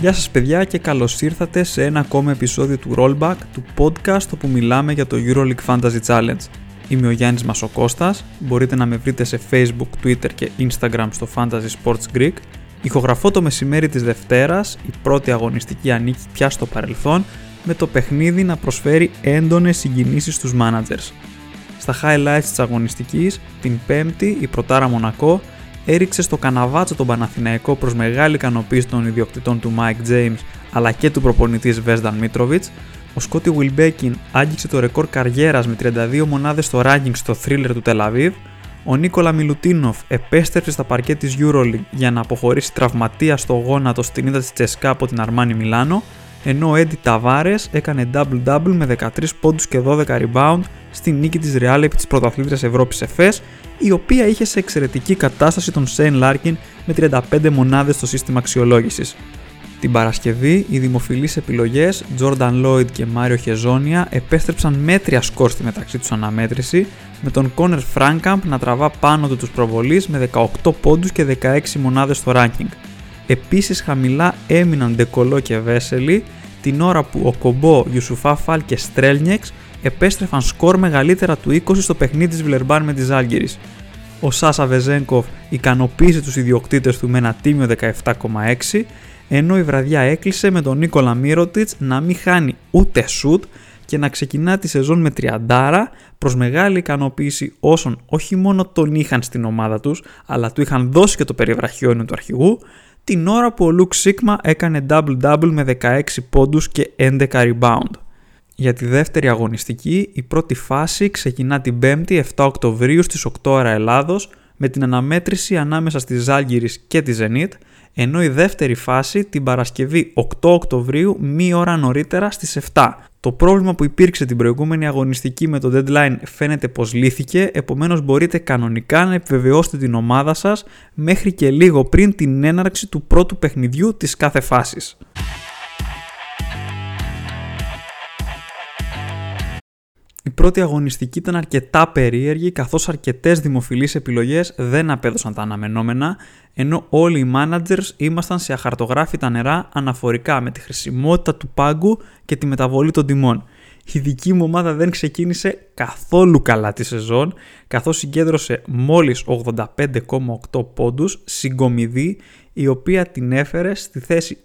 Γεια σας παιδιά και καλώς ήρθατε σε ένα ακόμα επεισόδιο του Rollback, του podcast όπου μιλάμε για το EuroLeague Fantasy Challenge. Είμαι ο Γιάννης Μασοκώστας, μπορείτε να με βρείτε σε Facebook, Twitter και Instagram στο Fantasy Sports Greek. Ηχογραφώ το μεσημέρι της Δευτέρας, η πρώτη αγωνιστική ανήκει πια στο παρελθόν, με το παιχνίδι να προσφέρει έντονες συγκινήσεις στους managers. Στα highlights της αγωνιστικής, την πέμπτη η Πρωτάρα Μονακό έριξε στο καναβάτσο τον Παναθηναϊκό προς μεγάλη ικανοποίηση των ιδιοκτητών του Mike James αλλά και του προπονητής Βέσδαν Μίτροβιτς, ο Σκότι Βιλμπέκιν άγγιξε το ρεκόρ καριέρας με 32 μονάδες στο ranking στο thriller του Τελαβίβ, ο Νίκολα Μιλουτίνοφ επέστρεψε στα παρκέ της EuroLeague για να αποχωρήσει τραυματία στο γόνατο στην ήττα της Τσεσκά από την Αρμάνι Μιλάνο, ενώ ο Έντι Ταβάρες έκανε double-double με 13 πόντους και 12 rebound στη νίκη της Real επί της πρωταθλήτριας Ευρώπης ΕΦΕΣ, η οποία είχε σε εξαιρετική κατάσταση τον Σέιν Λάρκιν με 35 μονάδες στο σύστημα αξιολόγησης. Την Παρασκευή, οι δημοφιλείς επιλογές Jordan Lloyd και Mario Χεζόνια επέστρεψαν μέτρια σκορ στη μεταξύ τους αναμέτρηση, με τον Conor Frankamp να τραβά πάνω του τους προβολείς με 18 πόντους και 16 μονάδες στο ranking. Επίσης χαμηλά έμειναν Ντεκολό και Βέσελη, την ώρα που ο Κομπό, Γιουσουφά Φαλ και Στρέλνιεξ επέστρεφαν σκορ μεγαλύτερα του 20 στο παιχνίδι της Βιλερμπάν με τη Ζάλγκυρης. Ο Σάσα Βεζένκοφ ικανοποίησε τους ιδιοκτήτες του με ένα τίμιο 17,6 ενώ η βραδιά έκλεισε με τον Νίκολα Μύρωτιτς να μην χάνει ούτε σουτ και να ξεκινά τη σεζόν με τριαντάρα προς μεγάλη ικανοποίηση όσων όχι μόνο τον είχαν στην ομάδα τους αλλά του είχαν δώσει και το περιβραχιόνιο του αρχηγού την ώρα που ο Λουκ Σίγμα έκανε double-double με 16 πόντους και 11 rebound. Για τη δεύτερη αγωνιστική, η πρώτη φάση ξεκινά την 5η 7 Οκτωβρίου στις 8 ώρα Ελλάδος με την αναμέτρηση ανάμεσα στη Ζάλγκυρης και τη Zenit, ενώ η δεύτερη φάση την Παρασκευή 8 Οκτωβρίου μία ώρα νωρίτερα στις 7. Το πρόβλημα που υπήρξε την προηγούμενη αγωνιστική με το deadline φαίνεται πως λύθηκε, επομένως μπορείτε κανονικά να επιβεβαιώσετε την ομάδα σας μέχρι και λίγο πριν την έναρξη του πρώτου παιχνιδιού της κάθε φάσης. Η πρώτη αγωνιστική ήταν αρκετά περίεργη καθώς αρκετές δημοφιλείς επιλογές δεν απέδωσαν τα αναμενόμενα ενώ όλοι οι managers ήμασταν σε αχαρτογράφητα νερά αναφορικά με τη χρησιμότητα του πάγκου και τη μεταβολή των τιμών. Η δική μου ομάδα δεν ξεκίνησε καθόλου καλά τη σεζόν καθώς συγκέντρωσε μόλις 85,8 πόντους συγκομιδή η οποία την έφερε στη θέση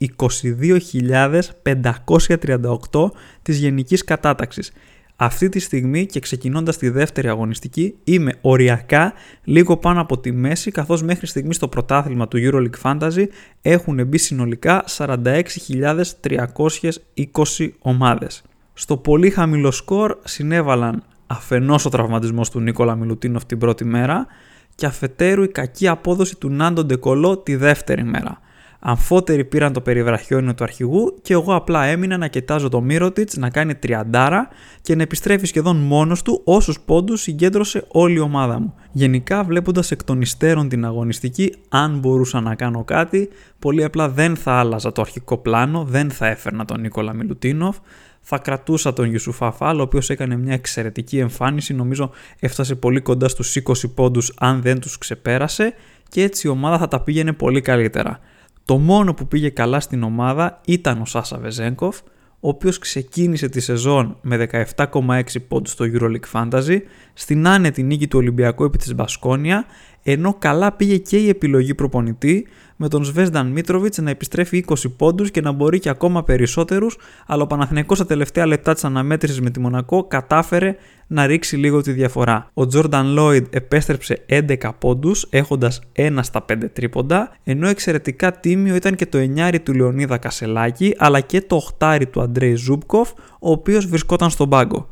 22.538 της γενικής κατάταξης αυτή τη στιγμή και ξεκινώντας τη δεύτερη αγωνιστική είμαι οριακά λίγο πάνω από τη μέση καθώς μέχρι στιγμής στο πρωτάθλημα του EuroLeague Fantasy έχουν μπει συνολικά 46.320 ομάδες. Στο πολύ χαμηλό σκορ συνέβαλαν αφενός ο τραυματισμός του Νίκολα Μιλουτίνοφ την πρώτη μέρα και αφετέρου η κακή απόδοση του Νάντο Ντεκολό τη δεύτερη μέρα. Αμφότεροι πήραν το περιβραχιόνιο του αρχηγού και εγώ απλά έμεινα να κοιτάζω το Μύρωτιτς να κάνει τριαντάρα και να επιστρέφει σχεδόν μόνος του όσους πόντους συγκέντρωσε όλη η ομάδα μου. Γενικά βλέποντας εκ των υστέρων την αγωνιστική, αν μπορούσα να κάνω κάτι, πολύ απλά δεν θα άλλαζα το αρχικό πλάνο, δεν θα έφερνα τον Νίκολα Μιλουτίνοφ, θα κρατούσα τον Ιουσουφά Φάλ, ο οποίος έκανε μια εξαιρετική εμφάνιση, νομίζω έφτασε πολύ κοντά στους 20 πόντους αν δεν τους ξεπέρασε και έτσι η ομάδα θα τα πήγαινε πολύ καλύτερα. Το μόνο που πήγε καλά στην ομάδα ήταν ο Σάσα Βεζέγκοφ, ο οποίος ξεκίνησε τη σεζόν με 17,6 πόντους στο EuroLeague Fantasy, στην άνετη νίκη του Ολυμπιακού επί της Μπασκόνια, ενώ καλά πήγε και η επιλογή προπονητή, με τον Σβέσδαν Μίτροβιτς να επιστρέφει 20 πόντους και να μπορεί και ακόμα περισσότερους, αλλά ο Παναθηναϊκός στα τελευταία λεπτά της αναμέτρησης με τη Μονακό κατάφερε να ρίξει λίγο τη διαφορά. Ο Τζόρνταν Λόιντ επέστρεψε 11 πόντους, έχοντας 1 στα 5 τρίποντα, ενώ εξαιρετικά τίμιο ήταν και το 9 του Λεωνίδα Κασελάκη, αλλά και το 8 του Αντρέι Ζούμπκοφ, ο οποίος βρισκόταν στον πάγκο.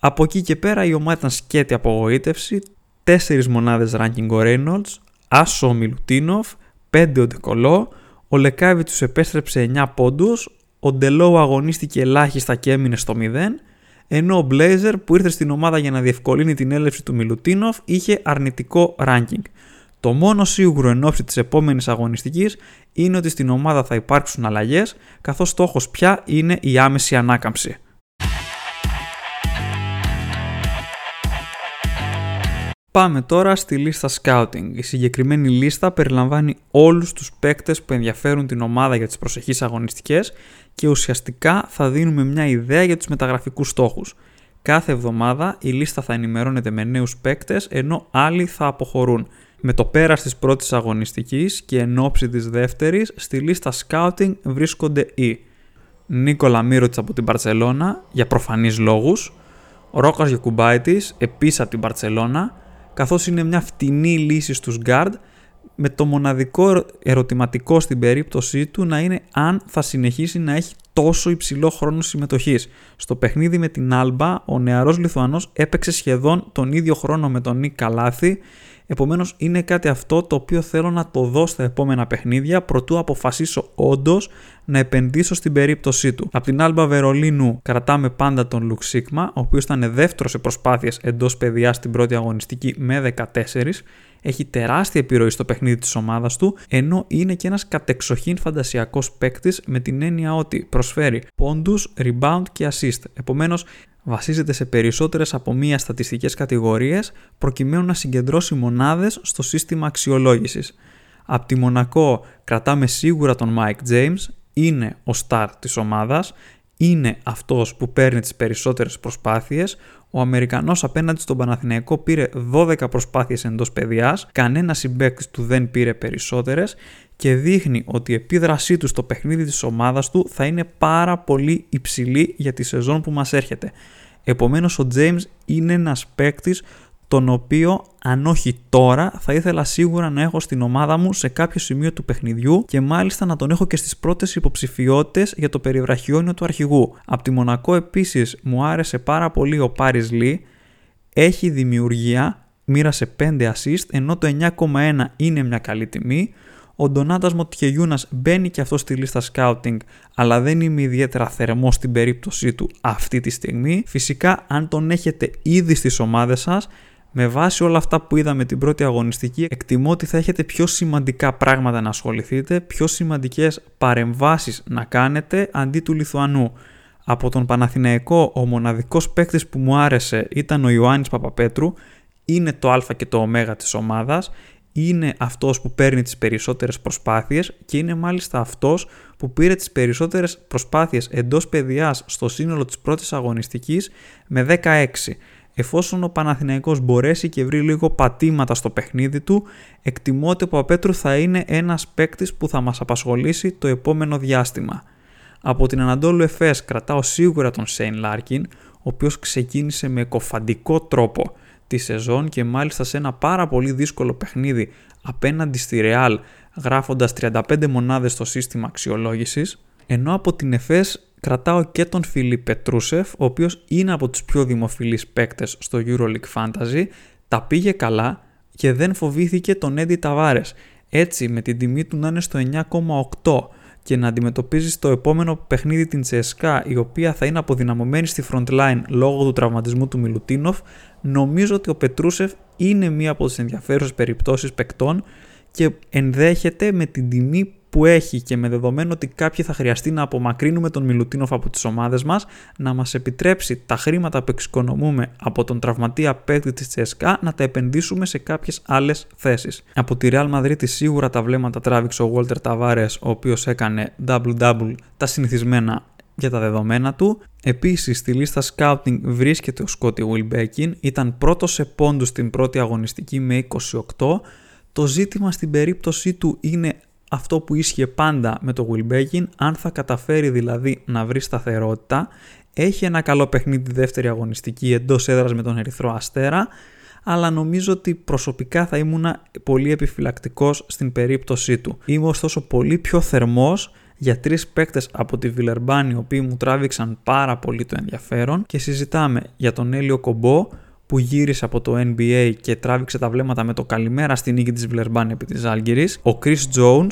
Από εκεί και πέρα η ομάδα ήταν σκέτη απογοήτευση, 4 μονάδες ranking ο Reynolds, άσο ο Μιλουτίνοφ, 5 ο Ντεκολό, ο Λεκάβιτσιους επέστρεψε 9 πόντους, ο Ντελόου αγωνίστηκε ελάχιστα και έμεινε στο 0, ενώ ο Μπλέιζερ που ήρθε στην ομάδα για να διευκολύνει την έλευση του Μιλουτίνοφ είχε αρνητικό ranking. Το μόνο σίγουρο εν ώψη της επόμενης αγωνιστικής είναι ότι στην ομάδα θα υπάρξουν αλλαγές, καθώς στόχος πια είναι η άμεση ανάκαμψη. Πάμε τώρα στη λίστα scouting. Η συγκεκριμένη λίστα περιλαμβάνει όλους τους παίκτες που ενδιαφέρουν την ομάδα για τις προσεχείς αγωνιστικές και ουσιαστικά θα δίνουμε μια ιδέα για τους μεταγραφικούς στόχους. Κάθε εβδομάδα η λίστα θα ενημερώνεται με νέους παίκτες ενώ άλλοι θα αποχωρούν. Με το πέρας της πρώτης αγωνιστικής και εν ώψη της δεύτερης, στη λίστα scouting βρίσκονται οι Νίκολα Μύρωτς από την Παρσελώνα για προφανείς λόγους, Ρόκας Γεκουμπάιτης επίσης από την Παρσελώνα, καθώς είναι μια φτηνή λύση στους guard με το μοναδικό ερωτηματικό στην περίπτωσή του να είναι αν θα συνεχίσει να έχει τόσο υψηλό χρόνο συμμετοχής. Στο παιχνίδι με την Άλμπα, ο νεαρός Λιθουανός έπαιξε σχεδόν τον ίδιο χρόνο με τον Νίκ Καλάθη, Επομένως, είναι κάτι αυτό το οποίο θέλω να το δω στα επόμενα παιχνίδια προτού αποφασίσω όντως να επενδύσω στην περίπτωσή του. Από την Άλμπα Βερολίνου κρατάμε πάντα τον Λουκ Σίγμα, ο οποίος ήταν δεύτερος σε προσπάθειες εντός παιδιάς στην πρώτη αγωνιστική με 14. Έχει τεράστια επιρροή στο παιχνίδι της ομάδας του, ενώ είναι και ένας κατεξοχήν φαντασιακός παίκτης με την έννοια ότι προσφέρει πόντους, rebound και assist. Επομένως, βασίζεται σε περισσότερες από μία στατιστικές κατηγορίες προκειμένου να συγκεντρώσει μονάδες στο σύστημα αξιολόγησης. Από τη Μονακό κρατάμε σίγουρα τον Mike James, είναι ο star της ομάδας, είναι αυτός που παίρνει τις περισσότερες προσπάθειες, ο Αμερικανός απέναντι στον Παναθηναϊκό πήρε 12 προσπάθειες εντός παιδιάς, κανένα συμπέκτης του δεν πήρε περισσότερες και δείχνει ότι η επίδρασή του στο παιχνίδι της ομάδας του θα είναι πάρα πολύ υψηλή για τη σεζόν που μας έρχεται. Επομένως ο James είναι ένας παίκτης τον οποίο αν όχι τώρα θα ήθελα σίγουρα να έχω στην ομάδα μου σε κάποιο σημείο του παιχνιδιού και μάλιστα να τον έχω και στις πρώτες υποψηφιότητες για το περιβραχιόνιο του αρχηγού. Από τη Μονακό επίσης μου άρεσε πάρα πολύ ο Πάρις Λί, έχει δημιουργία, μοίρασε 5 assist ενώ το 9,1 είναι μια καλή τιμή. Ο Ντονάτας Μοτιεγιούνα μπαίνει και αυτό στη λίστα scouting, αλλά δεν είμαι ιδιαίτερα θερμός στην περίπτωσή του αυτή τη στιγμή. Φυσικά, αν τον έχετε ήδη στις ομάδες σας, με βάση όλα αυτά που είδαμε την πρώτη αγωνιστική, εκτιμώ ότι θα έχετε πιο σημαντικά πράγματα να ασχοληθείτε, πιο σημαντικές παρεμβάσεις να κάνετε αντί του Λιθουανού. Από τον Παναθηναϊκό, ο μοναδικός παίκτης που μου άρεσε ήταν ο Ιωάννης Παπαπέτρου, είναι το α και το ω της ομάδας, είναι αυτός που παίρνει τις περισσότερες προσπάθειες και είναι μάλιστα αυτός που πήρε τις περισσότερες προσπάθειες εντός πεδιάς στο σύνολο της πρώτης αγωνιστικής με 16. Εφόσον ο Παναθηναϊκός μπορέσει και βρει λίγο πατήματα στο παιχνίδι του, εκτιμώ ότι ο Παπέτρου θα είναι ένας παίκτης που θα μας απασχολήσει το επόμενο διάστημα. Από την Αναντολού Εφές κρατάω σίγουρα τον Σέιν Λάρκιν, ο οποίος ξεκίνησε με εκκωφαντικό τρόπο τη σεζόν και μάλιστα σε ένα πάρα πολύ δύσκολο παιχνίδι απέναντι στη Real γράφοντας 35 μονάδες στο σύστημα αξιολόγησης, ενώ από την ΕΦΕΣ κρατάω και τον Φιλίπ Πετρούσεφ, ο οποίος είναι από τους πιο δημοφιλείς παίκτες στο EuroLeague Fantasy, τα πήγε καλά και δεν φοβήθηκε τον Έντι Ταβάρες. Έτσι, με την τιμή του να είναι στο 9,8 και να αντιμετωπίζει στο επόμενο παιχνίδι την Τσεσκά, η οποία θα είναι αποδυναμωμένη στη front line λόγω του τραυματισμού του Μιλουτίνοφ, νομίζω ότι ο Πετρούσεφ είναι μία από τις ενδιαφέρουσες περιπτώσεις παικτών και ενδέχεται με την τιμή που έχει και με δεδομένο ότι κάποιοι θα χρειαστεί να απομακρύνουμε τον Μιλουτίνοφ από τις ομάδες μας, να μας επιτρέψει τα χρήματα που εξοικονομούμε από τον τραυματία παίκτη της Τσέσκα να τα επενδύσουμε σε κάποιες άλλες θέσεις. Από τη Real Madrid σίγουρα τα βλέμματα τράβηξε ο Walter Tavares, ο οποίος έκανε double-double τα συνηθισμένα για τα δεδομένα του. Επίσης στη λίστα scouting βρίσκεται ο Scotty Wilbekin, ήταν πρώτος σε πόντους στην πρώτη αγωνιστική με 28. Το ζήτημα στην περίπτωσή του είναι αυτό που ίσχυε πάντα με το Wilbekin, αν θα καταφέρει δηλαδή να βρει σταθερότητα. Έχει ένα καλό παιχνίδι τη δεύτερη αγωνιστική εντός έδρας με τον Ερυθρό Αστέρα, αλλά νομίζω ότι προσωπικά θα ήμουν πολύ επιφυλακτικός στην περίπτωσή του. Είμαι ωστόσο πολύ πιο θερμός για τρεις παίκτες από τη Βιλερμπάνη, οι οποίοι μου τράβηξαν πάρα πολύ το ενδιαφέρον και συζητάμε για τον Έλιο Κομπό που γύρισε από το NBA και τράβηξε τα βλέμματα με το καλημέρα στην νίκη της Βιλερμπάνη επί της Άλγηρης, ο Chris Jones,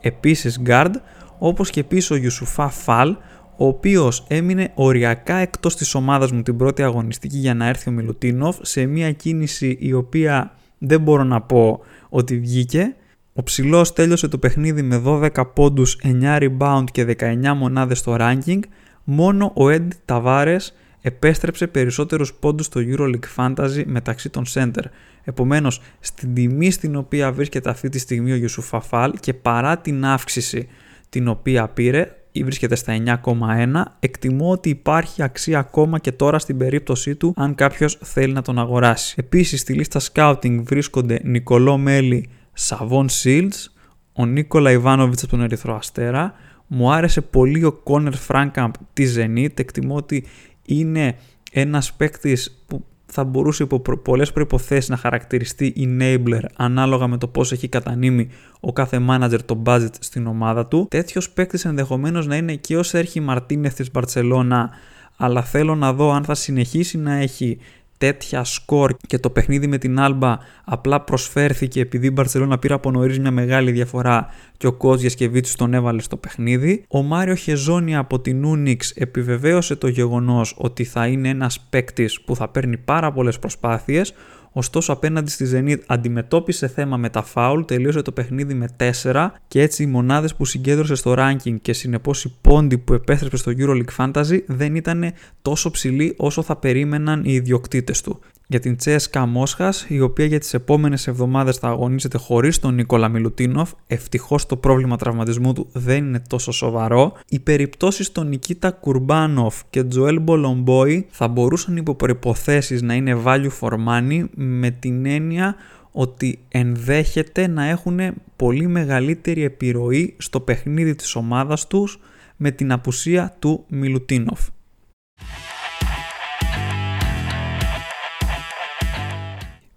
επίσης guard, όπως και επίσης ο Ιουσουφά Φαλ, ο οποίος έμεινε οριακά εκτός της ομάδας μου την πρώτη αγωνιστική για να έρθει ο Μιλουτίνοφ σε μια κίνηση η οποία δεν μπορώ να πω ότι βγήκε ο ψηλός τέλειωσε το παιχνίδι με 12 πόντους, 9 rebound και 19 μονάδες στο ranking. Μόνο ο Eddie Tavares επέστρεψε περισσότερους πόντους στο EuroLeague Fantasy μεταξύ των center. Επομένως, στην τιμή στην οποία βρίσκεται αυτή τη στιγμή ο Ιουσουφαφάλ και παρά την αύξηση την οποία πήρε, ή βρίσκεται στα 9,1, εκτιμώ ότι υπάρχει αξία ακόμα και τώρα στην περίπτωσή του αν κάποιος θέλει να τον αγοράσει. Επίσης στη λίστα scouting βρίσκονται Νικολό Μέλι, Σαβόν Σίλτς, ο Νίκολα Ιβάνοβιτς από τον Ερυθρό Αστέρα. Μου άρεσε πολύ ο Κόνερ Φράνκαμπ της Zenit. Εκτιμώ ότι είναι ένας παίκτης που θα μπορούσε υπό πολλές προϋποθέσεις να χαρακτηριστεί enabler ανάλογα με το πώς έχει κατανείμει ο κάθε manager το budget στην ομάδα του. Τέτοιος παίκτης ενδεχομένως να είναι και ο Σέρχη Μαρτίνεθ της Μπαρτσελώνα αλλά θέλω να δω αν θα συνεχίσει να έχει τέτοια σκορ και το παιχνίδι με την Άλμπα απλά προσφέρθηκε επειδή η Μπαρσελόνα πήρε από νωρίς μια μεγάλη διαφορά και ο Κότ Γιασκεβίτσου τον έβαλε στο παιχνίδι. Ο Μάριο Χεζόνια από την Unix επιβεβαίωσε το γεγονός ότι θα είναι ένας παίκτης που θα παίρνει πάρα πολλές προσπάθειες, Ωστόσο, απέναντι στη Zenit αντιμετώπισε θέμα με τα φάουλ, τελείωσε το παιχνίδι με 4 και έτσι οι μονάδες που συγκέντρωσε στο ranking και συνεπώς οι πόντι που επέστρεψε στο EuroLeague Fantasy δεν ήταν τόσο ψηλοί όσο θα περίμεναν οι ιδιοκτήτες του για την Τσέσκα Μόσχας, η οποία για τις επόμενες εβδομάδες θα αγωνίζεται χωρίς τον Νίκολα Μιλουτίνοφ. Ευτυχώς το πρόβλημα τραυματισμού του δεν είναι τόσο σοβαρό. Οι περιπτώσεις των Νικίτα Κουρμπάνοφ και Τζοέλ Μπολομπόη θα μπορούσαν υπό προποθέσει να είναι value for money με την έννοια ότι ενδέχεται να έχουν πολύ μεγαλύτερη επιρροή στο παιχνίδι της ομάδας τους με την απουσία του Μιλουτίνοφ.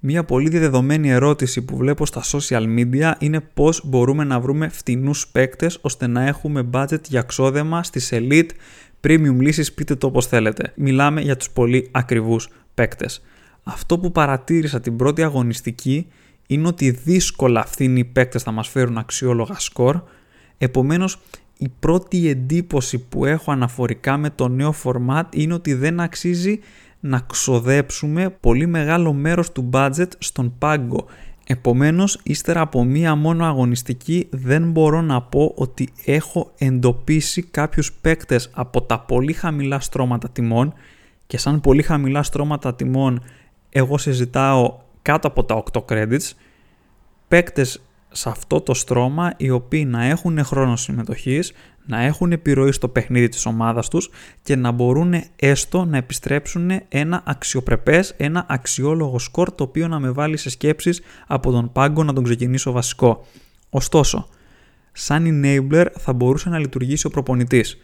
Μία πολύ διαδεδομένη ερώτηση που βλέπω στα social media είναι πώς μπορούμε να βρούμε φτηνούς παίκτες ώστε να έχουμε budget για ξόδεμα στις elite premium λύσεις, πείτε το όπως θέλετε. Μιλάμε για τους πολύ ακριβούς παίκτες. Αυτό που παρατήρησα την πρώτη αγωνιστική είναι ότι δύσκολα φθηνοί παίκτες θα μας φέρουν αξιόλογα σκορ, επομένως η πρώτη εντύπωση που έχω αναφορικά με το νέο format είναι ότι δεν αξίζει να ξοδέψουμε πολύ μεγάλο μέρος του budget στον πάγκο. Επομένως, ύστερα από μία μόνο αγωνιστική δεν μπορώ να πω ότι έχω εντοπίσει κάποιους παίκτες από τα πολύ χαμηλά στρώματα τιμών και σαν πολύ χαμηλά στρώματα τιμών εγώ συζητάω κάτω από τα 8 credits παίκτες σε αυτό το στρώμα οι οποίοι να έχουν χρόνο συμμετοχής, να έχουν επιρροή στο παιχνίδι της ομάδας τους και να μπορούν έστω να επιστρέψουν ένα αξιοπρεπές, ένα αξιόλογο σκορ το οποίο να με βάλει σε σκέψεις από τον πάγκο να τον ξεκινήσω βασικό. Ωστόσο, σαν enabler θα μπορούσε να λειτουργήσει ο προπονητής.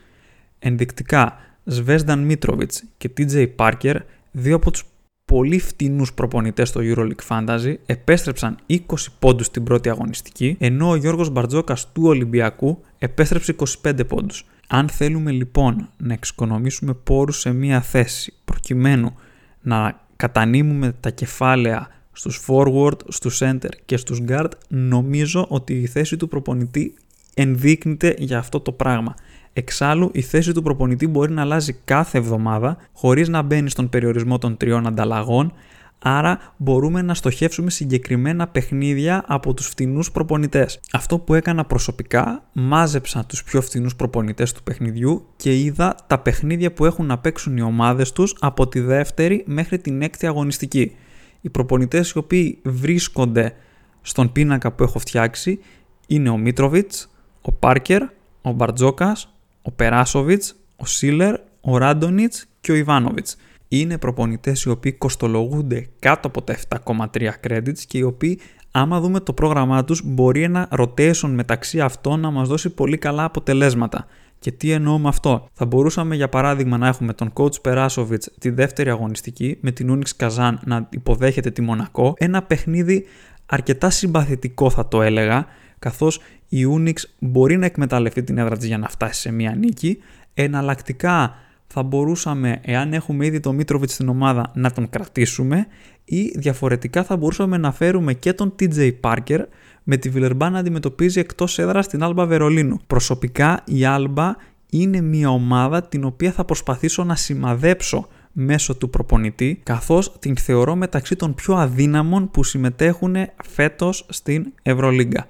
Ενδεικτικά, Σβέσδαν Μίτροβιτς και TJ Parker, δύο από τους πολύ φτηνούς προπονητές στο EuroLeague Fantasy, επέστρεψαν 20 πόντους στην πρώτη αγωνιστική, ενώ ο Γιώργος Μπαρτζόκας του Ολυμπιακού επέστρεψε 25 πόντους. Αν θέλουμε λοιπόν να εξοικονομήσουμε πόρους σε μία θέση προκειμένου να κατανείμουμε τα κεφάλαια στους forward, στους center και στους guard, νομίζω ότι η θέση του προπονητή ενδείκνυται για αυτό το πράγμα. Εξάλλου, η θέση του προπονητή μπορεί να αλλάζει κάθε εβδομάδα χωρίς να μπαίνει στον περιορισμό των τριών ανταλλαγών, άρα μπορούμε να στοχεύσουμε συγκεκριμένα παιχνίδια από τους φτηνούς προπονητές. Αυτό που έκανα προσωπικά, μάζεψα τους πιο φτηνούς προπονητές του παιχνιδιού και είδα τα παιχνίδια που έχουν να παίξουν οι ομάδες τους από τη δεύτερη μέχρι την έκτη αγωνιστική. Οι προπονητές οι οποίοι βρίσκονται στον πίνακα που έχω φτιάξει είναι ο Μίτροβιτς, ο Πάρκερ, ο Μπαρτζόκας, ο Περάσοβιτς, ο Σίλερ, ο Ράντονιτς και ο Ιβάνοβιτς. Είναι προπονητές οι οποίοι κοστολογούνται κάτω από τα 7,3 credits και οι οποίοι άμα δούμε το πρόγραμμά τους μπορεί ένα rotation μεταξύ αυτών να μας δώσει πολύ καλά αποτελέσματα. Και τι εννοώ με αυτό; Θα μπορούσαμε για παράδειγμα να έχουμε τον coach Περάσοβιτς τη δεύτερη αγωνιστική με την Unix Καζάν να υποδέχεται τη Μονακό. Ένα παιχνίδι αρκετά συμπαθητικό θα το έλεγα καθώς η Unix μπορεί να εκμεταλλευτεί την έδρα της για να φτάσει σε μια νίκη. Εναλλακτικά θα μπορούσαμε, εάν έχουμε ήδη τον Μίτροβιτς στην ομάδα, να τον κρατήσουμε ή διαφορετικά θα μπορούσαμε να φέρουμε και τον TJ Parker με τη Βιλερμπά να αντιμετωπίζει εκτός έδρας στην Άλμπα Βερολίνου. Προσωπικά η Άλμπα είναι μια ομάδα την οποία θα προσπαθήσω να σημαδέψω μέσω του προπονητή, καθώς την θεωρώ μεταξύ των πιο αδύναμων που συμμετέχουν φέτος στην Ευρωλίγκα.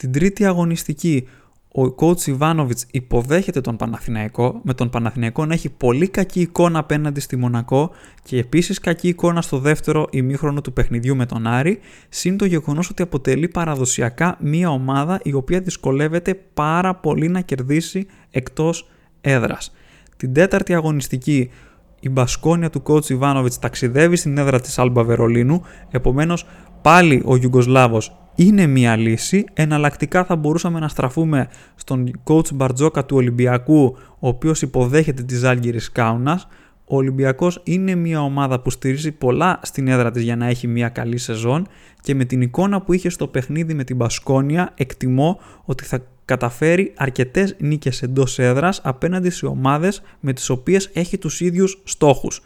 Την τρίτη αγωνιστική ο coach Ιβάνοβιτς υποδέχεται τον Παναθηναϊκό, με τον Παναθηναϊκό να έχει πολύ κακή εικόνα απέναντι στη Μονακό και επίσης κακή εικόνα στο δεύτερο ημίχρονο του παιχνιδιού με τον Άρη, συν το γεγονός ότι αποτελεί παραδοσιακά μία ομάδα η οποία δυσκολεύεται πάρα πολύ να κερδίσει εκτός έδρας. Την τέταρτη αγωνιστική η μπασκόνια του coach Ιβάνοβιτς ταξιδεύει στην έδρα της Άλμπα Βερολίνου, επομένως πάλι ο Ιουγκοσλάβος είναι μια λύση. Εναλλακτικά θα μπορούσαμε να στραφούμε στον coach Μπαρτζόκα του Ολυμπιακού, ο οποίος υποδέχεται τη Ζάλγκυρης Κάουνας. Ο Ολυμπιακός είναι μια ομάδα που στηρίζει πολλά στην έδρα της για να έχει μια καλή σεζόν και με την εικόνα που είχε στο παιχνίδι με την Μπασκόνια εκτιμώ ότι θα καταφέρει αρκετές νίκες εντός έδρας απέναντι σε ομάδες με τις οποίες έχει τους ίδιους στόχους.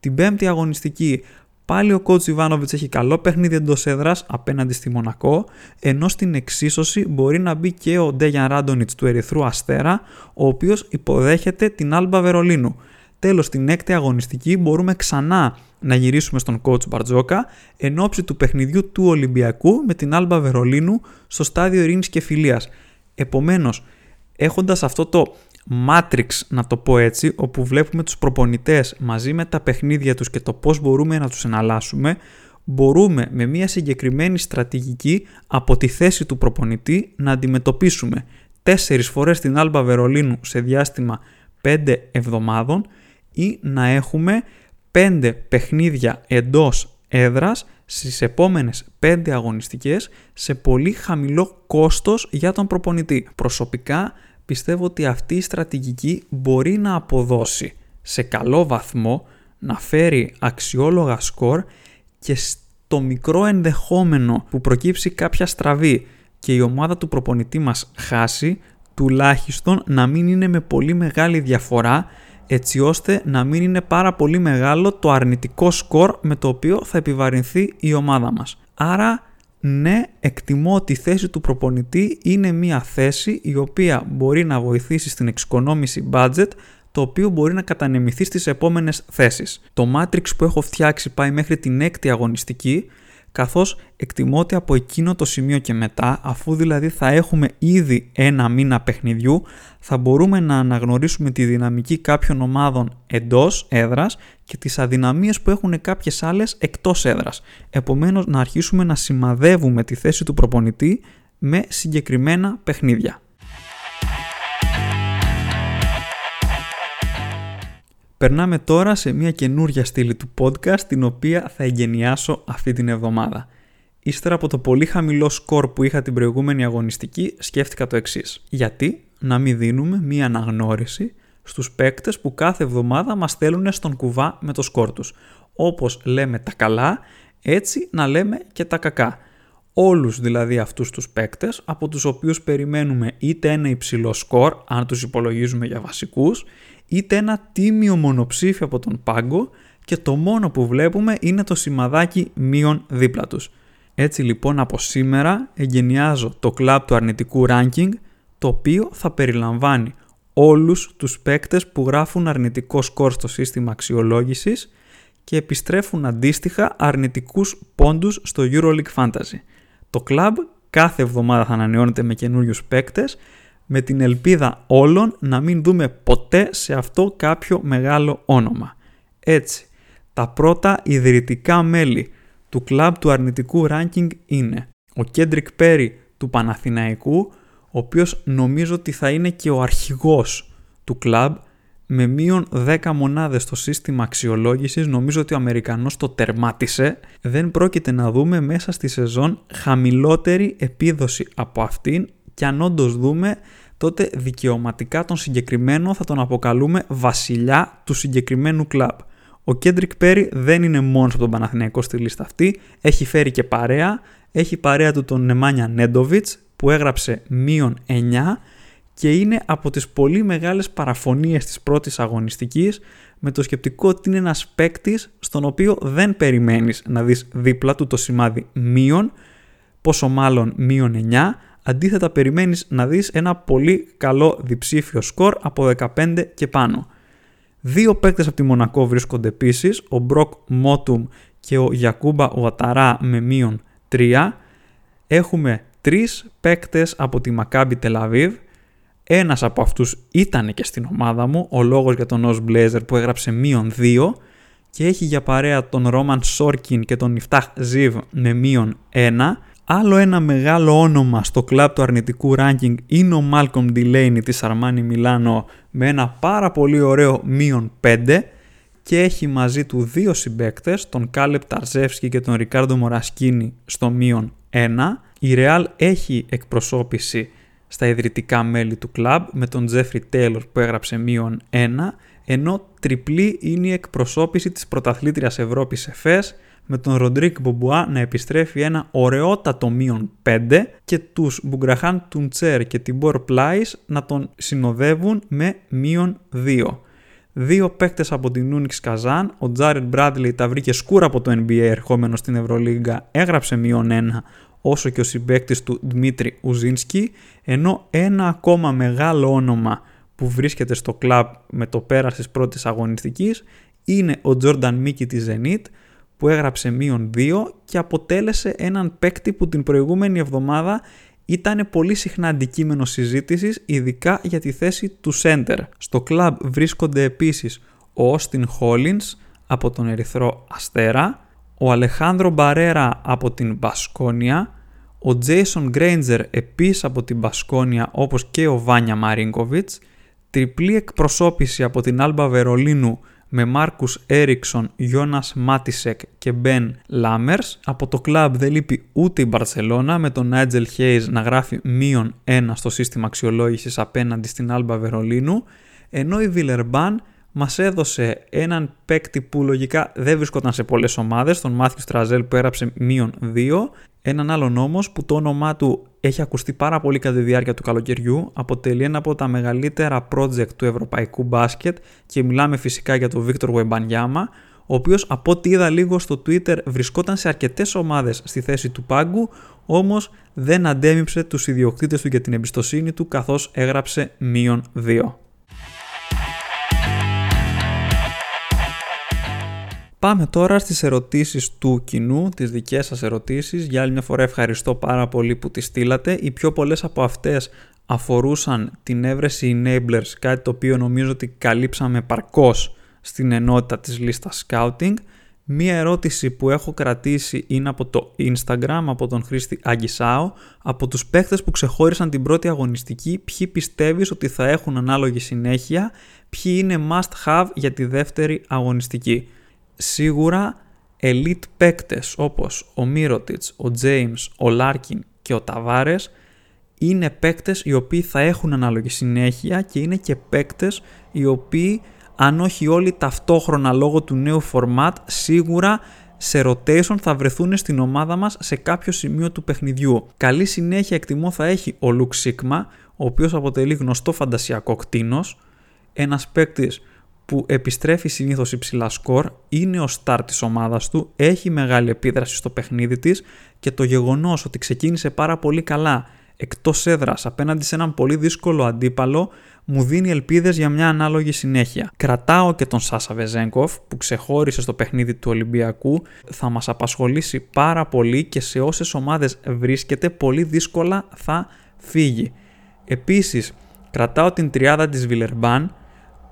Την πέμπτη αγωνιστική Πάλι ο coach Ιβάνοβιτς έχει καλό παιχνίδι εντός έδρας απέναντι στη Μονακό, ενώ στην εξίσωση μπορεί να μπει και ο Ντέγιαν Ράντονιτς του Ερυθρού Αστέρα, ο οποίος υποδέχεται την Άλμπα Βερολίνου. Τέλος, στην έκτη αγωνιστική μπορούμε ξανά να γυρίσουμε στον coach Μπαρτζόκα εν ώψη του παιχνιδιού του Ολυμπιακού με την Άλμπα Βερολίνου στο στάδιο Ειρήνης και Φιλίας. Επομένως, έχοντας αυτό το Matrix να το πω έτσι, όπου βλέπουμε τους προπονητές μαζί με τα παιχνίδια τους και το πώς μπορούμε να τους εναλλάσσουμε, μπορούμε με μια συγκεκριμένη στρατηγική από τη θέση του προπονητή να αντιμετωπίσουμε τέσσερις φορές την Άλμπα Βερολίνου σε διάστημα 5 εβδομάδων ή να έχουμε 5 παιχνίδια εντός έδρας στις επόμενες 5 αγωνιστικές σε πολύ χαμηλό κόστος για τον προπονητή. Προσωπικά πιστεύω ότι αυτή η στρατηγική μπορεί να αποδώσει σε καλό βαθμό, να φέρει αξιόλογα σκορ και στο μικρό ενδεχόμενο που προκύψει κάποια στραβή και η ομάδα του προπονητή μας χάσει, τουλάχιστον να μην είναι με πολύ μεγάλη διαφορά έτσι ώστε να μην είναι πάρα πολύ μεγάλο το αρνητικό σκορ με το οποίο θα επιβαρυνθεί η ομάδα μας. Άρα ναι, εκτιμώ ότι η θέση του προπονητή είναι μια θέση η οποία μπορεί να βοηθήσει στην εξοικονόμηση budget το οποίο μπορεί να κατανεμηθεί στις επόμενες θέσεις. Το Matrix που έχω φτιάξει πάει μέχρι την έκτη αγωνιστική καθώς εκτιμώ ότι από εκείνο το σημείο και μετά, αφού δηλαδή θα έχουμε ήδη ένα μήνα παιχνιδιού, θα μπορούμε να αναγνωρίσουμε τη δυναμική κάποιων ομάδων εντός έδρας και τις αδυναμίες που έχουν κάποιες άλλες εκτός έδρας. Επομένως να αρχίσουμε να σημαδεύουμε τη θέση του προπονητή με συγκεκριμένα παιχνίδια. Περνάμε τώρα σε μια καινούρια στήλη του podcast την οποία θα εγγενιάσω αυτή την εβδομάδα. Ύστερα από το πολύ χαμηλό σκορ που είχα την προηγούμενη αγωνιστική σκέφτηκα το εξής. Γιατί να μην δίνουμε μια αναγνώριση στους παίκτες που κάθε εβδομάδα μας στέλνουν στον κουβά με το σκορ τους. Όπως λέμε τα καλά, έτσι να λέμε και τα κακά. Όλους δηλαδή αυτούς τους παίκτες από τους οποίους περιμένουμε είτε ένα υψηλό σκορ αν τους υπολογίζουμε για βασικούς είτε ένα τίμιο μονοψήφιο από τον πάγκο και το μόνο που βλέπουμε είναι το σημαδάκι μείον δίπλα τους. Έτσι λοιπόν από σήμερα εγκαινιάζω το κλαμπ του αρνητικού ranking το οποίο θα περιλαμβάνει όλους τους παίκτες που γράφουν αρνητικό σκορ στο σύστημα αξιολόγησης και επιστρέφουν αντίστοιχα αρνητικούς πόντους στο EuroLeague Fantasy. Το κλαμπ κάθε εβδομάδα θα ανανεώνεται με καινούριους παίκτες με την ελπίδα όλων να μην δούμε ποτέ σε αυτό κάποιο μεγάλο όνομα. Έτσι, τα πρώτα ιδρυτικά μέλη του κλαμπ του αρνητικού ranking είναι ο Κέντρικ Πέρι του Παναθηναϊκού, ο οποίος νομίζω ότι θα είναι και ο αρχηγός του κλαμπ με μείον 10 μονάδες στο σύστημα αξιολόγησης, νομίζω ότι ο Αμερικανός το τερμάτισε. Δεν πρόκειται να δούμε μέσα στη σεζόν χαμηλότερη επίδοση από αυτήν και αν όντως δούμε τότε δικαιωματικά τον συγκεκριμένο θα τον αποκαλούμε βασιλιά του συγκεκριμένου κλαμπ. Ο Κέντρικ Πέρι δεν είναι μόνος από τον Παναθηναϊκό στη λίστα αυτή, έχει φέρει και παρέα, έχει παρέα του τον Νεμάνια Νέντοβιτς που έγραψε μείον 9 και είναι από τις πολύ μεγάλες παραφωνίες της πρώτης αγωνιστικής με το σκεπτικό ότι είναι ένας παίκτης στον οποίο δεν περιμένεις να δεις δίπλα του το σημάδι μείον, πόσο μάλλον μείον 9, αντίθετα περιμένεις να δεις ένα πολύ καλό διψήφιο σκορ από 15 και πάνω. Δύο παίκτες από τη Μονακό βρίσκονται επίσης, ο Μπροκ Μότουμ και ο Γιακούμπα Ουαταρά με μείον 3. Έχουμε τρεις παίκτες από τη Μακάμπι Τελαβίβ Ένας από αυτούς ήταν και στην ομάδα μου, ο λόγος για τον Os Blazer που έγραψε μείον 2 και έχει για παρέα τον Ρόμαν Σόρκιν και τον Ιφτάχ Ζιβ με μείον 1. Άλλο ένα μεγάλο όνομα στο κλαμπ του αρνητικού ranking είναι ο Malcolm Delaney της Armani Milano με ένα πάρα πολύ ωραίο μείον 5 και έχει μαζί του δύο συμπαίκτες, τον Κάλεπ Ταρζεύσκι και τον Ρικάρντο Μορασκίνη στο μείον 1. Η Real έχει εκπροσώπηση στα ιδρυτικά μέλη του κλαμπ με τον Τζέφρι Τέιλορ που έγραψε μείον 1 ενώ τριπλή είναι η εκπροσώπηση της πρωταθλήτριας Ευρώπης Εφές με τον Ροντρίκ Μπομπουά να επιστρέφει ένα ωραιότατο μείον 5 και τους Μπουγκραχάν Τουντσέρ και την Τιμπόρ Πλάις να τον συνοδεύουν με μείον 2. Δύο παίκτες από την Ούνιξ Καζάν, ο Τζάρετ Μπράντλι τα βρήκε σκούρα από το NBA ερχόμενος στην Ευρωλίγκα, έγραψε μείον 1, όσο και ο συμπέκτη του Δημήτρη Ουζίνσκι, ενώ ένα ακόμα μεγάλο όνομα που βρίσκεται στο κλαμπ με το πέρας της πρώτης αγωνιστικής είναι ο Τζόρνταν Μίκη της Zenit που έγραψε μείον 2 και αποτέλεσε έναν παίκτη που την προηγούμενη εβδομάδα ήταν πολύ συχνά αντικείμενο συζήτησης ειδικά για τη θέση του center. Στο κλαμπ βρίσκονται επίσης ο Austin Hollins από τον Ερυθρό Αστέρα, ο Αλεχάνδρο Μπαρέρα από την Μπασκόνια, ο Jason Granger επίσης από την Μπασκόνια όπως και ο Βάνια Μαρίνκοβιτς, τριπλή εκπροσώπηση από την Άλμπα Βερολίνου με Μάρκους Έριξον, Γιώνας Ματίσεκ και Μπεν Λάμερς. Από το κλαμπ δεν λείπει ούτε η Μπαρτσελώνα με τον Νάιτζελ Χέις να γράφει μείον ένα στο σύστημα αξιολόγησης απέναντι στην Άλμπα Βερολίνου, ενώ η Βιλερμπάν μας έδωσε έναν παίκτη που λογικά δεν βρισκόταν σε πολλές ομάδες, τον Μάθιου Στραζέλ που έγραψε μείον 2, έναν άλλον όμως που το όνομά του έχει ακουστεί πάρα πολύ κατά τη διάρκεια του καλοκαιριού, αποτελεί ένα από τα μεγαλύτερα project του ευρωπαϊκού μπάσκετ και μιλάμε φυσικά για τον Βίκτορ Γουεμπανιάμα, ο οποίος από ό,τι είδα λίγο στο Twitter βρισκόταν σε αρκετές ομάδες στη θέση του πάγκου, όμως δεν αντέμιψε τους ιδιοκτήτες του για την εμπιστοσύνη του καθώς έγραψε μείον 2. Πάμε τώρα στις ερωτήσεις του κοινού, τις δικές σας ερωτήσεις. Για άλλη μια φορά ευχαριστώ πάρα πολύ που τις στείλατε. Οι πιο πολλές από αυτές αφορούσαν την έβρεση enablers, κάτι το οποίο νομίζω ότι καλύψαμε παρκώς στην ενότητα της λίστας scouting. Μία ερώτηση που έχω κρατήσει είναι από το Instagram, από τον χρήστη Αγισάο. Από τους παίχτες που ξεχώρισαν την πρώτη αγωνιστική, ποιοι πιστεύεις ότι θα έχουν ανάλογη συνέχεια, ποιοι είναι must have για τη δεύτερη αγωνιστική; Σίγουρα elite παίκτες όπως ο Μίροτιτς, ο James, ο Λάρκιν και ο Ταβάρες είναι παίκτες οι οποίοι θα έχουν ανάλογη συνέχεια και είναι και παίκτες οι οποίοι αν όχι όλοι ταυτόχρονα λόγω του νέου format σίγουρα σε rotation θα βρεθούν στην ομάδα μας σε κάποιο σημείο του παιχνιδιού. Καλή συνέχεια εκτιμώ θα έχει ο Λουκ Σίκμα, ο οποίος αποτελεί γνωστό φαντασιακό κτίνος, ένας παίκτης που επιστρέφει συνήθως υψηλά σκορ, είναι ο στάρ της ομάδας του, έχει μεγάλη επίδραση στο παιχνίδι της και το γεγονός ότι ξεκίνησε πάρα πολύ καλά εκτός έδρας απέναντι σε έναν πολύ δύσκολο αντίπαλο μου δίνει ελπίδες για μια ανάλογη συνέχεια. Κρατάω και τον Σάσα Βεζέγκοφ που ξεχώρισε στο παιχνίδι του Ολυμπιακού, θα μας απασχολήσει πάρα πολύ και σε όσες ομάδες βρίσκεται πολύ δύσκολα θα φύγει. Επίσης, κρατάω την τριάδα της Βιλερμπάν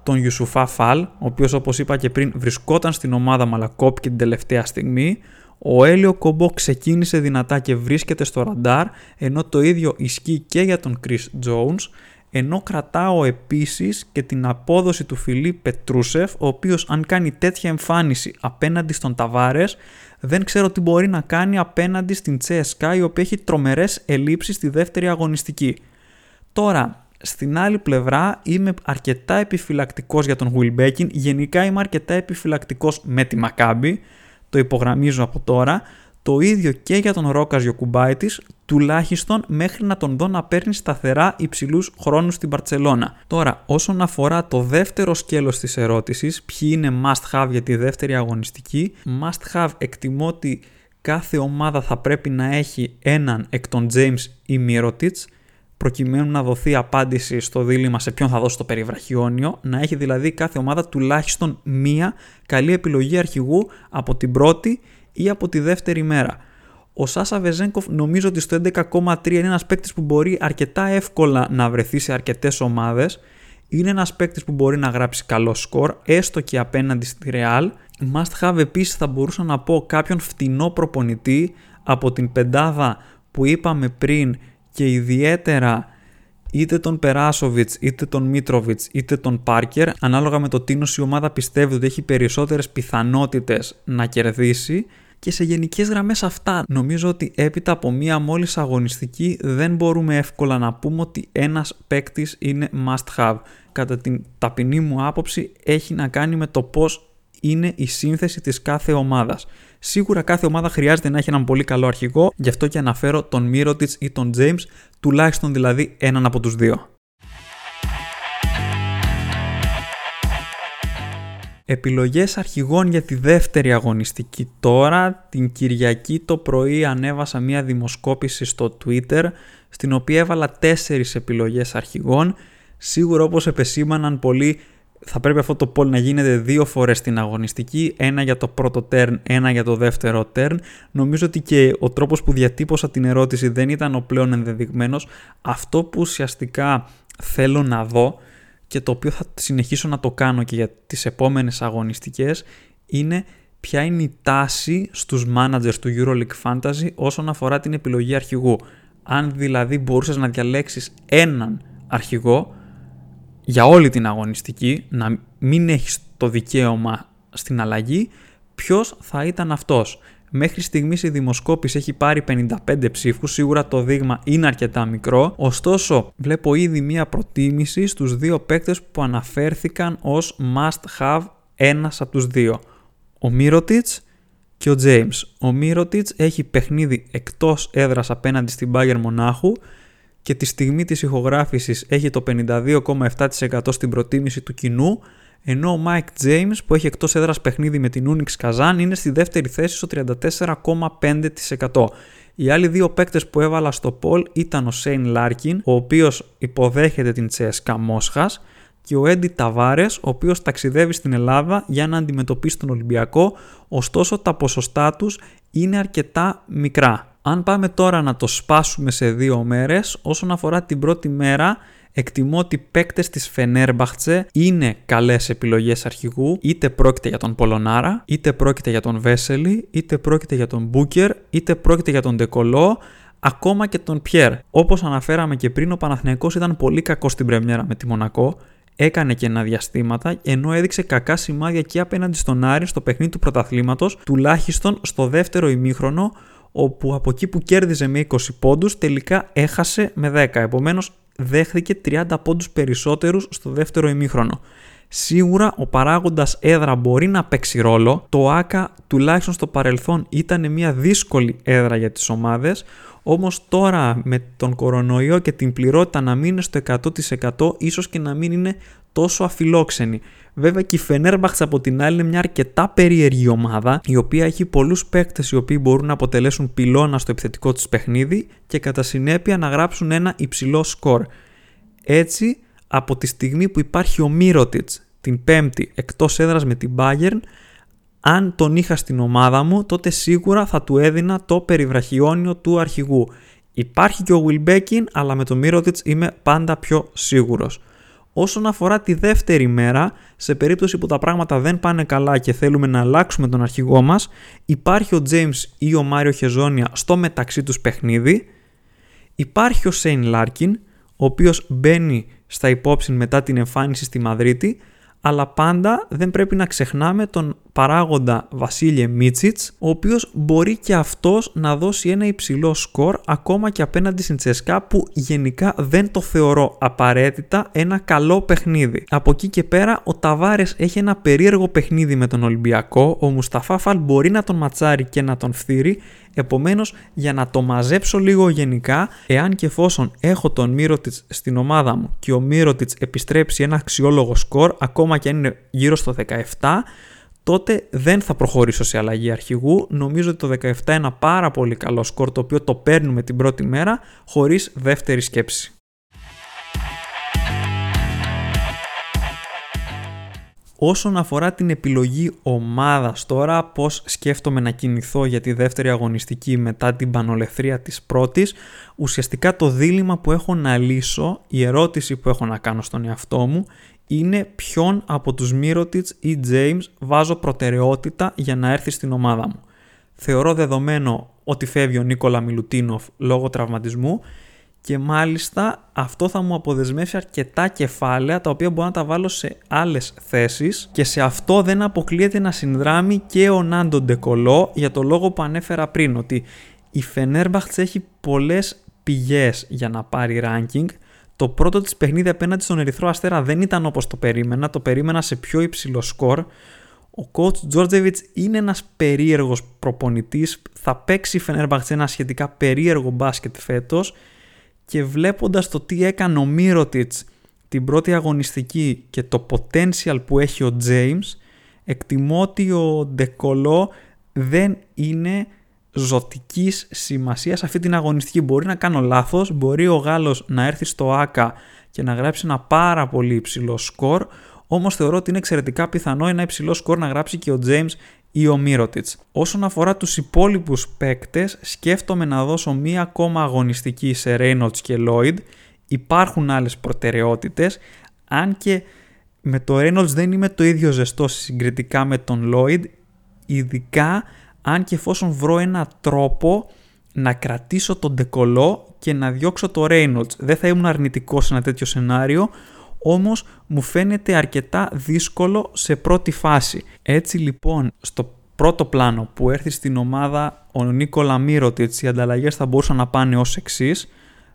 τον Ιουσουφά Φαλ, ο οποίος όπως είπα και πριν βρισκόταν στην ομάδα αλλά κόπηκε την τελευταία στιγμή. Ο Έλιο Κομπό ξεκίνησε δυνατά και βρίσκεται στο ραντάρ, ενώ το ίδιο ισχύει και για τον Chris Jones, ενώ κρατάω επίσης και την απόδοση του Φιλί Πετρούσεφ, ο οποίος αν κάνει τέτοια εμφάνιση απέναντι στον Ταβάρες, δεν ξέρω τι μπορεί να κάνει απέναντι στην Τσέσκα, η οποία έχει τρομερές ελλείψεις στη δεύτερη αγωνιστική. Τώρα, στην άλλη πλευρά είμαι αρκετά επιφυλακτικός για τον Will Γενικά είμαι αρκετά επιφυλακτικός με τη Μακάμπη. Το υπογραμμίζω από τώρα. Το ίδιο και για τον Ρόκας Γιοκουμπάιτη, τουλάχιστον μέχρι να τον δω να παίρνει σταθερά υψηλούς χρόνους στην Παρσελώνα. Τώρα, όσον αφορά το δεύτερο σκέλος της ερώτησης, ποιοι είναι must have για τη δεύτερη αγωνιστική, must have εκτιμώ ότι κάθε ομάδα θα πρέπει να έχει έναν εκ των James ή Mirotic προκειμένου να δοθεί απάντηση στο δίλημα σε ποιον θα δώσει το περιβραχιόνιο, να έχει δηλαδή κάθε ομάδα τουλάχιστον μία καλή επιλογή αρχηγού από την πρώτη ή από τη δεύτερη μέρα. Ο Σάσα Βεζέγκοφ νομίζω ότι στο 11,3 είναι ένας παίκτης που μπορεί αρκετά εύκολα να βρεθεί σε αρκετές ομάδες. Είναι ένας παίκτης που μπορεί να γράψει καλό σκορ, έστω και απέναντι στη Real. Must have επίσης θα μπορούσα να πω κάποιον φτηνό προπονητή από την πεντάδα που είπαμε πριν και ιδιαίτερα είτε τον Περάσοβιτς, είτε τον Μίτροβιτ, είτε τον Πάρκερ, ανάλογα με το τι η ομάδα πιστεύει ότι έχει περισσότερες πιθανότητες να κερδίσει. Και σε γενικές γραμμές αυτά, νομίζω ότι έπειτα από μία μόλις αγωνιστική δεν μπορούμε εύκολα να πούμε ότι ένας παίκτης είναι must have. Κατά την ταπεινή μου άποψη, έχει να κάνει με το πώς είναι η σύνθεση της κάθε ομάδας. Σίγουρα κάθε ομάδα χρειάζεται να έχει έναν πολύ καλό αρχηγό, γι' αυτό και αναφέρω τον Μύρωτιτς ή τον James, τουλάχιστον δηλαδή έναν από τους δύο. Επιλογές αρχηγών για τη δεύτερη αγωνιστική. Τώρα την Κυριακή το πρωί ανέβασα μια δημοσκόπηση στο Twitter στην οποία έβαλα τέσσερις επιλογές αρχηγών. Σίγουρα όπως επεσήμαναν πολλοί θα πρέπει αυτό το poll να γίνεται δύο φορές στην αγωνιστική, ένα για το πρώτο turn, ένα για το δεύτερο turn. Νομίζω ότι και ο τρόπος που διατύπωσα την ερώτηση δεν ήταν ο πλέον ενδεδειγμένος. Αυτό που ουσιαστικά θέλω να δω και το οποίο θα συνεχίσω να το κάνω και για τις επόμενες αγωνιστικές είναι ποια είναι η τάση στους managers του EuroLeague Fantasy όσον αφορά την επιλογή αρχηγού. Αν δηλαδή μπορούσες να διαλέξεις έναν αρχηγό, για όλη την αγωνιστική, να μην έχεις το δικαίωμα στην αλλαγή, ποιος θα ήταν αυτός. Μέχρι στιγμής η δημοσκόπηση έχει πάρει 55 ψήφους, σίγουρα το δείγμα είναι αρκετά μικρό, ωστόσο βλέπω ήδη μία προτίμηση στους δύο παίκτες που αναφέρθηκαν ως must have ένας από τους δύο. Ο Μύρωτιτς και ο James. Ο Μύρωτιτς έχει παιχνίδι εκτός έδρας απέναντι στην Bayern Μονάχου και τη στιγμή της ηχογράφησης έχει το 52,7% στην προτίμηση του κοινού, ενώ ο Mike James που έχει εκτός έδρας παιχνίδι με την Unix Kazan είναι στη δεύτερη θέση στο 34,5%. Οι άλλοι δύο παίκτες που έβαλα στο poll ήταν ο Shane Larkin, ο οποίος υποδέχεται την CSKA Μόσχας, και ο Έντι Ταβάρες, ο οποίος ταξιδεύει στην Ελλάδα για να αντιμετωπίσει τον Ολυμπιακό, ωστόσο τα ποσοστά τους είναι αρκετά μικρά. Αν πάμε τώρα να το σπάσουμε σε δύο μέρες, όσον αφορά την πρώτη μέρα, εκτιμώ ότι παίκτες της Φενέρμπαχτσε είναι καλές επιλογές αρχηγού, είτε πρόκειται για τον Πολωνάρα, είτε πρόκειται για τον Βέσελη, είτε πρόκειται για τον Μπούκερ, είτε πρόκειται για τον Ντεκολό, ακόμα και τον Πιέρ. Όπως αναφέραμε και πριν, ο Παναθηναϊκός ήταν πολύ κακός στην πρεμιέρα με τη Μονακό, έκανε και ένα διαστήματα, ενώ έδειξε κακά σημάδια και απέναντι στον Άρη στο παιχνίδι του πρωταθλήματος, τουλάχιστον στο δεύτερο ημίχρονο, όπου από εκεί που κέρδιζε με 20 πόντους τελικά έχασε με 10. Επομένως δέχθηκε 30 πόντους περισσότερους στο δεύτερο ημίχρονο. Σίγουρα ο παράγοντας έδρα μπορεί να παίξει ρόλο. Το ΆΚΑ τουλάχιστον στο παρελθόν ήταν μια δύσκολη έδρα για τις ομάδες, όμως τώρα με τον κορονοϊό και την πληρότητα να μην είναι στο 100% ίσως και να μην είναι τόσο αφιλόξενη. Βέβαια και η Φενέρμπαχτς από την άλλη είναι μια αρκετά περίεργη ομάδα, η οποία έχει πολλούς παίκτες οι οποίοι μπορούν να αποτελέσουν πυλώνα στο επιθετικό της παιχνίδι και κατά συνέπεια να γράψουν ένα υψηλό σκορ. Έτσι, από τη στιγμή που υπάρχει ο Μύρωτιτς την Πέμπτη εκτός έδρας με την Bayern, αν τον είχα στην ομάδα μου, τότε σίγουρα θα του έδινα το περιβραχιόνιο του αρχηγού. Υπάρχει και ο Wilbekin, αλλά με τον Μίροτιτς είμαι πάντα πιο σίγουρος. Όσον αφορά τη δεύτερη μέρα, σε περίπτωση που τα πράγματα δεν πάνε καλά και θέλουμε να αλλάξουμε τον αρχηγό μας, υπάρχει ο James ή ο Μάριο Χεζόνια στο μεταξύ τους παιχνίδι, υπάρχει ο Σέιν Λάρκιν, ο οποίος μπαίνει στα υπόψη μετά την εμφάνιση στη Μαδρίτη, αλλά πάντα δεν πρέπει να ξεχνάμε τον παράγοντα Βασίλιε Μίτσιτς, ο οποίος μπορεί και αυτός να δώσει ένα υψηλό σκορ ακόμα και απέναντι στην Τσεσκά που γενικά δεν το θεωρώ απαραίτητα ένα καλό παιχνίδι. Από εκεί και πέρα ο Ταβάρες έχει ένα περίεργο παιχνίδι με τον Ολυμπιακό, ο Μουσταφά Φαλ μπορεί να τον ματσάρει και να τον φθείρει, Επομένως, για να το μαζέψω λίγο γενικά, εάν και εφόσον έχω τον Μύρωτιτς στην ομάδα μου και ο Μύρωτιτς επιστρέψει ένα αξιόλογο σκορ, ακόμα και αν είναι γύρω στο 17, τότε δεν θα προχωρήσω σε αλλαγή αρχηγού. Νομίζω ότι το 17 είναι ένα πάρα πολύ καλό σκορ το οποίο το παίρνουμε την πρώτη μέρα χωρίς δεύτερη σκέψη. Όσον αφορά την επιλογή ομάδας τώρα, πώς σκέφτομαι να κινηθώ για τη δεύτερη αγωνιστική μετά την πανολεθρία της πρώτης, ουσιαστικά το δίλημα που έχω να λύσω, η ερώτηση που έχω να κάνω στον εαυτό μου, είναι ποιον από τους Μύρωτιτς ή James βάζω προτεραιότητα για να έρθει στην ομάδα μου. Θεωρώ δεδομένο ότι φεύγει ο Νίκολα Μιλουτίνοφ λόγω τραυματισμού και μάλιστα αυτό θα μου αποδεσμεύσει αρκετά κεφάλαια τα οποία μπορώ να τα βάλω σε άλλες θέσεις και σε αυτό δεν αποκλείεται να συνδράμει και ο Νάντο Ντεκολό για το λόγο που ανέφερα πριν ότι η Φενέρμπαχτς έχει πολλές πηγές για να πάρει ranking το πρώτο της παιχνίδι απέναντι στον Ερυθρό Αστέρα δεν ήταν όπως το περίμενα, το περίμενα σε πιο υψηλό σκορ. Ο coach Τζόρτζεβιτς είναι ένας περίεργος προπονητής, θα παίξει η ένα σχετικά περίεργο μπάσκετ φέτος και βλέποντας το τι έκανε ο Μύρωτιτς την πρώτη αγωνιστική και το potential που έχει ο James, εκτιμώ ότι ο Ντεκολό δεν είναι ζωτικής σημασίας σε αυτή την αγωνιστική. Μπορεί να κάνω λάθος, μπορεί ο Γάλλος να έρθει στο ΑΚΑ και να γράψει ένα πάρα πολύ υψηλό σκορ, όμως θεωρώ ότι είναι εξαιρετικά πιθανό ένα υψηλό σκορ να γράψει και ο James ή ο Μύρωτιτς. Όσον αφορά τους υπόλοιπους παίκτες, σκέφτομαι να δώσω μία ακόμα αγωνιστική σε Reynolds και Lloyd. Υπάρχουν άλλες προτεραιότητες, αν και με το Reynolds δεν είμαι το ίδιο ζεστό συγκριτικά με τον Lloyd, ειδικά αν και εφόσον βρω ένα τρόπο να κρατήσω τον Ντεκολό και να διώξω το Reynolds. Δεν θα ήμουν αρνητικός σε ένα τέτοιο σενάριο, όμως μου φαίνεται αρκετά δύσκολο σε πρώτη φάση. Έτσι λοιπόν, στο πρώτο πλάνο που έρθει στην ομάδα ο Νίκολα Μύρωτιτς, οι ανταλλαγές θα μπορούσαν να πάνε ως εξής.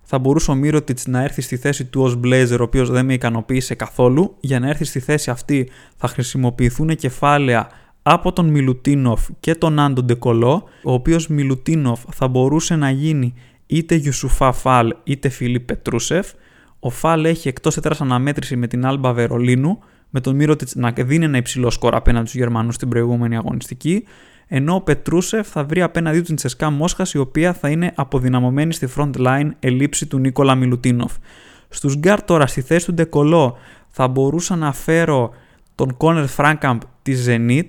Θα μπορούσε ο Μύρωτιτς να έρθει στη θέση του ως Blazer, ο οποίος δεν με ικανοποίησε καθόλου. Για να έρθει στη θέση αυτή θα χρησιμοποιηθούν κεφάλαια από τον Μιλουτίνοφ και τον Άντον Ντεκολό, ο οποίος Μιλουτίνοφ θα μπορούσε να γίνει είτε Γιουσουφά Φάλ είτε Φιλίπ Πετρούσεφ. Ο Φάλ έχει εκτός έδρας αναμέτρηση με την Άλμπα Βερολίνου, με τον Μύρωτιτς να δίνει ένα υψηλό σκορ απέναντι στους Γερμανούς στην προηγούμενη αγωνιστική, ενώ ο Πετρούσεφ θα βρει απέναντί του την Τσεσκά Μόσχας, η οποία θα είναι αποδυναμωμένη στη front line ελήψη του Νίκολα Μιλουτίνοφ. Στους γκάρ τώρα στη θέση του Ντε Κολό θα μπορούσα να φέρω τον Κόνερ Φράνκαμπ της Zenit,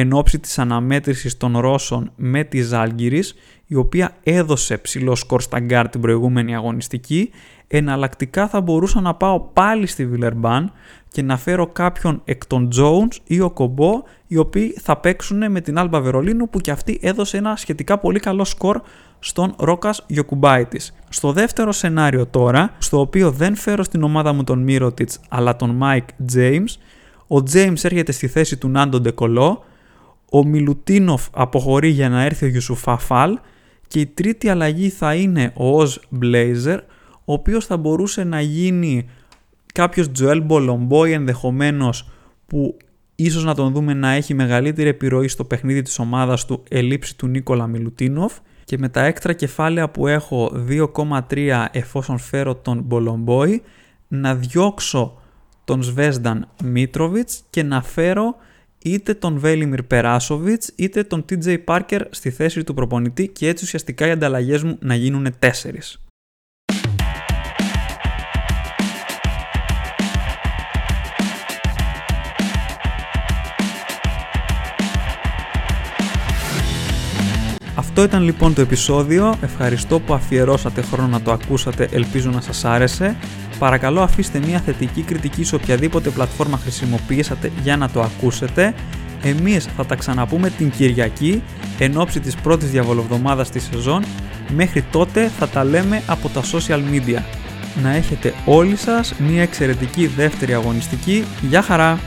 εν όψει της αναμέτρησης των Ρώσων με τη Ζαλγκίρις, η οποία έδωσε ψηλό σκορ στα γκάρ την προηγούμενη αγωνιστική, εναλλακτικά θα μπορούσα να πάω πάλι στη Βιλερμπάν και να φέρω κάποιον εκ των Jones ή Οκομπό, οι οποίοι θα παίξουν με την Άλμπα Βερολίνου που και αυτή έδωσε ένα σχετικά πολύ καλό σκορ στον Ρόκας Γιοκουμπάιτης. Στο δεύτερο σενάριο τώρα, στο οποίο δεν φέρω στην ομάδα μου τον Μύρωτιτς αλλά τον Mike James, ο James έρχεται στη θέση του Νάντο Ντεκολό, ο Μιλουτίνοφ αποχωρεί για να έρθει ο Γιουσουφά Φαλ και η τρίτη αλλαγή θα είναι ο Οζ Μπλέιζερ, ο οποίος θα μπορούσε να γίνει κάποιος Τζοέλ Μπολομπόι ενδεχομένως που ίσως να τον δούμε να έχει μεγαλύτερη επιρροή στο παιχνίδι της ομάδας του ελήψη του Νίκολα Μιλουτίνοφ. Και με τα έκτρα κεφάλαια που έχω 2,3 εφόσον φέρω τον Μπολομπόι να διώξω τον Σβέσταν Μίτροβιτς και να φέρω είτε τον Βέλιμιρ Περάσοβιτς είτε τον TJ Parker στη θέση του προπονητή και έτσι ουσιαστικά οι ανταλλαγές μου να γίνουν τέσσερις. Αυτό ήταν λοιπόν το επεισόδιο. Ευχαριστώ που αφιερώσατε χρόνο να το ακούσατε. Ελπίζω να σας άρεσε. Παρακαλώ αφήστε μια θετική κριτική σε οποιαδήποτε πλατφόρμα χρησιμοποιήσατε για να το ακούσετε. Εμείς θα τα ξαναπούμε την Κυριακή εν ώψη της πρώτης διαβολοβδομάδας της σεζόν. Μέχρι τότε θα τα λέμε από τα social media. Να έχετε όλοι σας μια εξαιρετική δεύτερη αγωνιστική. Γεια χαρά!